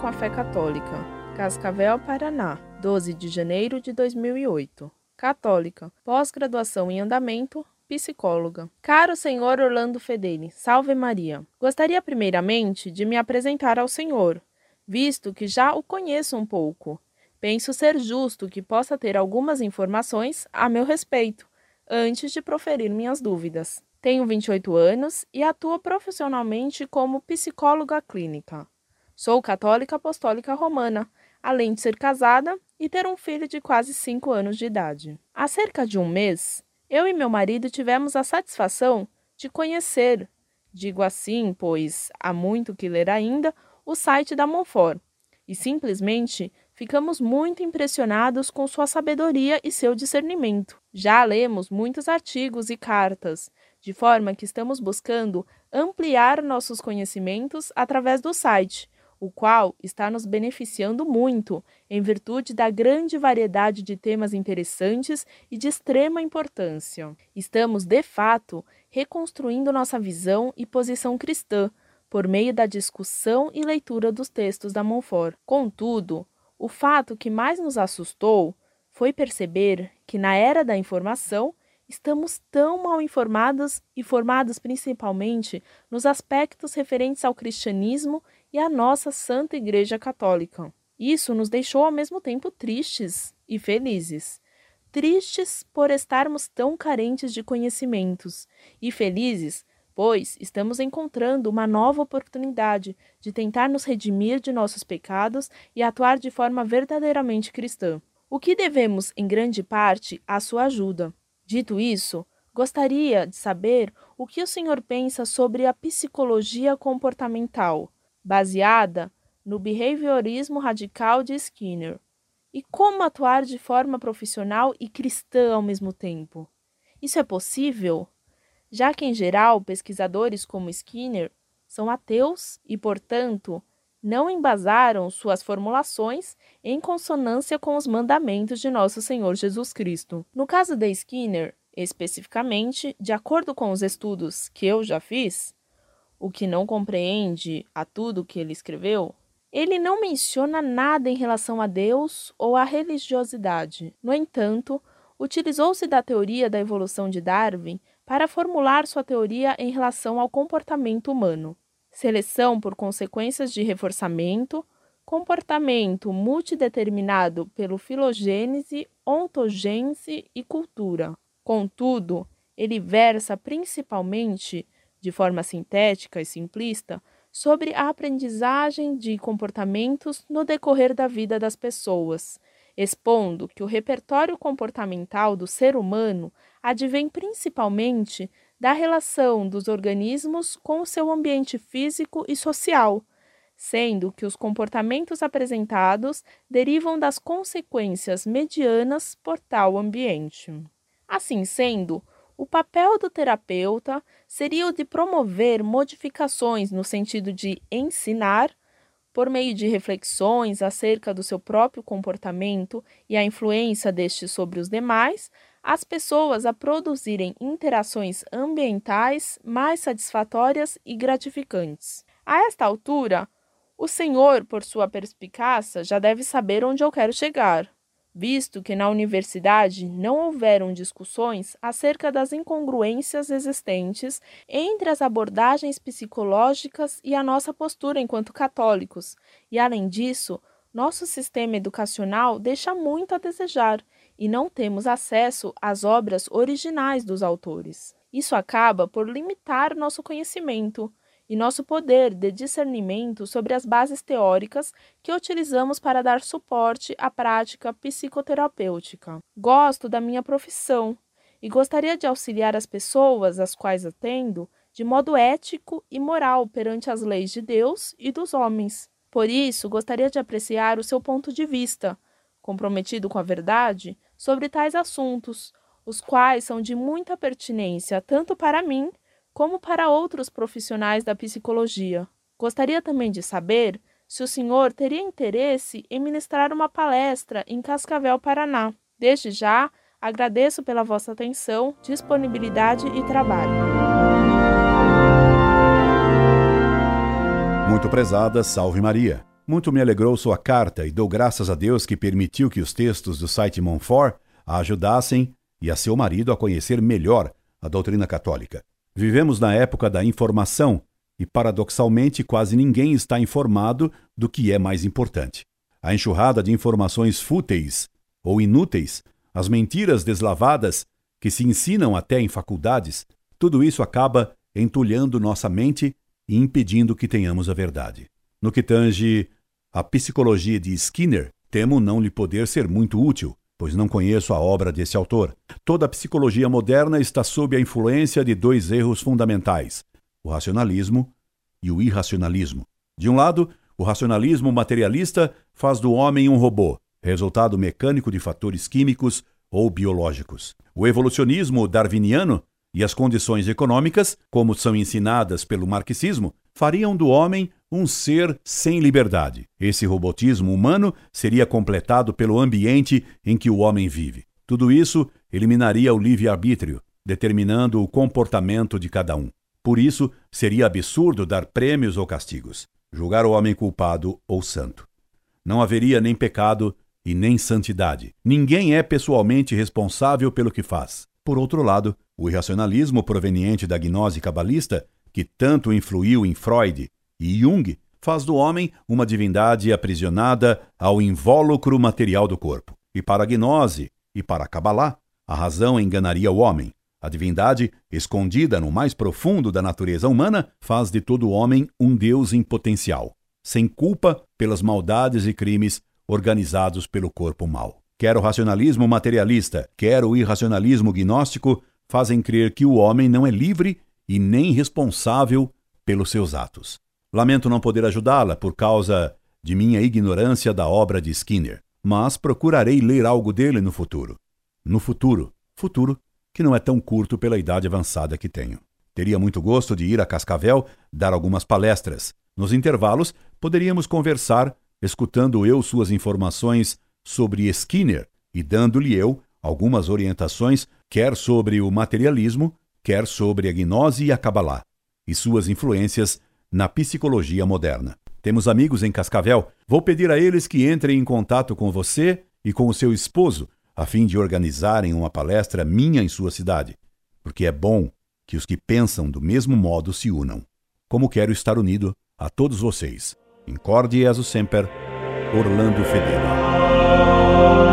com a Fé Católica. Cascavel, Paraná, 12 de janeiro de 2008. Católica. Pós-graduação em andamento. Psicóloga. Caro senhor Orlando Fedeli, salve Maria. Gostaria primeiramente de me apresentar ao senhor, visto que já o conheço um pouco. Penso ser justo que possa ter algumas informações a meu respeito, antes de proferir minhas dúvidas. Tenho 28 anos e atuo profissionalmente como psicóloga clínica. Sou católica apostólica romana, além de ser casada e ter um filho de quase 5 anos de idade. Há cerca de um mês, eu e meu marido tivemos a satisfação de conhecer, digo assim, pois há muito que ler ainda, o site da Monfort, e simplesmente ficamos muito impressionados com sua sabedoria e seu discernimento. Já lemos muitos artigos e cartas, de forma que estamos buscando ampliar nossos conhecimentos através do site o qual está nos beneficiando muito, em virtude da grande variedade de temas interessantes e de extrema importância. Estamos, de fato, reconstruindo nossa visão e posição cristã por meio da discussão e leitura dos textos da Monfort. Contudo, o fato que mais nos assustou foi perceber que, na era da informação, estamos tão mal informados e formados principalmente nos aspectos referentes ao cristianismo e a nossa Santa Igreja Católica. Isso nos deixou ao mesmo tempo tristes e felizes. Tristes por estarmos tão carentes de conhecimentos, e felizes, pois estamos encontrando uma nova oportunidade de tentar nos redimir de nossos pecados e atuar de forma verdadeiramente cristã. O que devemos, em grande parte, à sua ajuda. Dito isso, gostaria de saber o que o senhor pensa sobre a psicologia comportamental baseada no behaviorismo radical de Skinner. E como atuar de forma profissional e cristã ao mesmo tempo? Isso é possível? Já que, em geral, pesquisadores como Skinner são ateus e, portanto, não embasaram suas formulações em consonância com os mandamentos de nosso Senhor Jesus Cristo. No caso de Skinner, especificamente, de acordo com os estudos que eu já fiz, o que não compreende a tudo que ele escreveu, ele não menciona nada em relação a Deus ou à religiosidade. No entanto, utilizou-se da teoria da evolução de Darwin para formular sua teoria em relação ao comportamento humano. Seleção por consequências de reforçamento, comportamento multideterminado pelo filogênese, ontogênese e cultura. Contudo, ele versa principalmente de forma sintética e simplista, sobre a aprendizagem de comportamentos no decorrer da vida das pessoas, expondo que o repertório comportamental do ser humano advém principalmente da relação dos organismos com o seu ambiente físico e social, sendo que os comportamentos apresentados derivam das consequências medianas por tal ambiente. Assim sendo, o papel do terapeuta seria o de promover modificações no sentido de ensinar, por meio de reflexões acerca do seu próprio comportamento e a influência deste sobre os demais, as pessoas a produzirem interações ambientais mais satisfatórias e gratificantes. A esta altura, o senhor, por sua perspicácia, já deve saber onde eu quero chegar visto que na universidade não houveram discussões acerca das incongruências existentes entre as abordagens psicológicas e a nossa postura enquanto católicos, e além disso, nosso sistema educacional deixa muito a desejar e não temos acesso às obras originais dos autores. Isso acaba por limitar nosso conhecimento e nosso poder de discernimento sobre as bases teóricas que utilizamos para dar suporte à prática psicoterapêutica. Gosto da minha profissão e gostaria de auxiliar as pessoas às quais atendo de modo ético e moral perante as leis de Deus e dos homens. Por isso, gostaria de apreciar o seu ponto de vista, comprometido com a verdade, sobre tais assuntos, os quais são de muita pertinência tanto para mim como para outros profissionais da psicologia. Gostaria também de saber se o senhor teria interesse em ministrar uma palestra em Cascavel, Paraná. Desde já, agradeço pela vossa atenção, disponibilidade e trabalho. Muito prezada, salve Maria. Muito me alegrou sua carta e dou graças a Deus que permitiu que os textos do site Monfort a ajudassem e a seu marido a conhecer melhor a doutrina católica. Vivemos na época da informação e, paradoxalmente, quase ninguém está informado do que é mais importante. A enxurrada de informações fúteis ou inúteis, as mentiras deslavadas que se ensinam até em faculdades, tudo isso acaba entulhando nossa mente e impedindo que tenhamos a verdade. No que tange a psicologia de Skinner, temo não lhe poder ser muito útil, pois não conheço a obra desse autor. Toda a psicologia moderna está sob a influência de dois erros fundamentais: o racionalismo e o irracionalismo. De um lado, o racionalismo materialista faz do homem um robô, resultado mecânico de fatores químicos ou biológicos. O evolucionismo darwiniano e as condições econômicas, como são ensinadas pelo marxismo, fariam do homem um ser sem liberdade. Esse robotismo humano seria completado pelo ambiente em que o homem vive. Tudo isso eliminaria o livre-arbítrio, determinando o comportamento de cada um. Por isso, seria absurdo dar prêmios ou castigos, julgar o homem culpado ou santo. Não haveria nem pecado e nem santidade. Ninguém é pessoalmente responsável pelo que faz. Por outro lado, o irracionalismo proveniente da gnose cabalista, que tanto influiu em Freud e Jung faz do homem uma divindade aprisionada ao invólucro material do corpo. E para a gnose e para a Kabbalah, a razão enganaria o homem. A divindade, escondida no mais profundo da natureza humana, faz de todo homem um Deus em potencial, sem culpa pelas maldades e crimes organizados pelo corpo mau. Quer o racionalismo materialista, quer o irracionalismo gnóstico, fazem crer que o homem não é livre e nem responsável pelos seus atos. Lamento não poder ajudá-la por causa de minha ignorância da obra de Skinner, mas procurarei ler algo dele no futuro. No futuro, futuro que não é tão curto pela idade avançada que tenho. Teria muito gosto de ir a Cascavel dar algumas palestras. Nos intervalos, poderíamos conversar, escutando eu suas informações sobre Skinner e dando-lhe eu algumas orientações, quer sobre o materialismo, quer sobre a gnose e a Kabbalah, e suas influências na psicologia moderna. Temos amigos em Cascavel. Vou pedir a eles que entrem em contato com você e com o seu esposo, a fim de organizarem uma palestra minha em sua cidade, porque é bom que os que pensam do mesmo modo se unam. Como quero estar unido a todos vocês. Incorde Jesus Semper, Orlando Fedeli.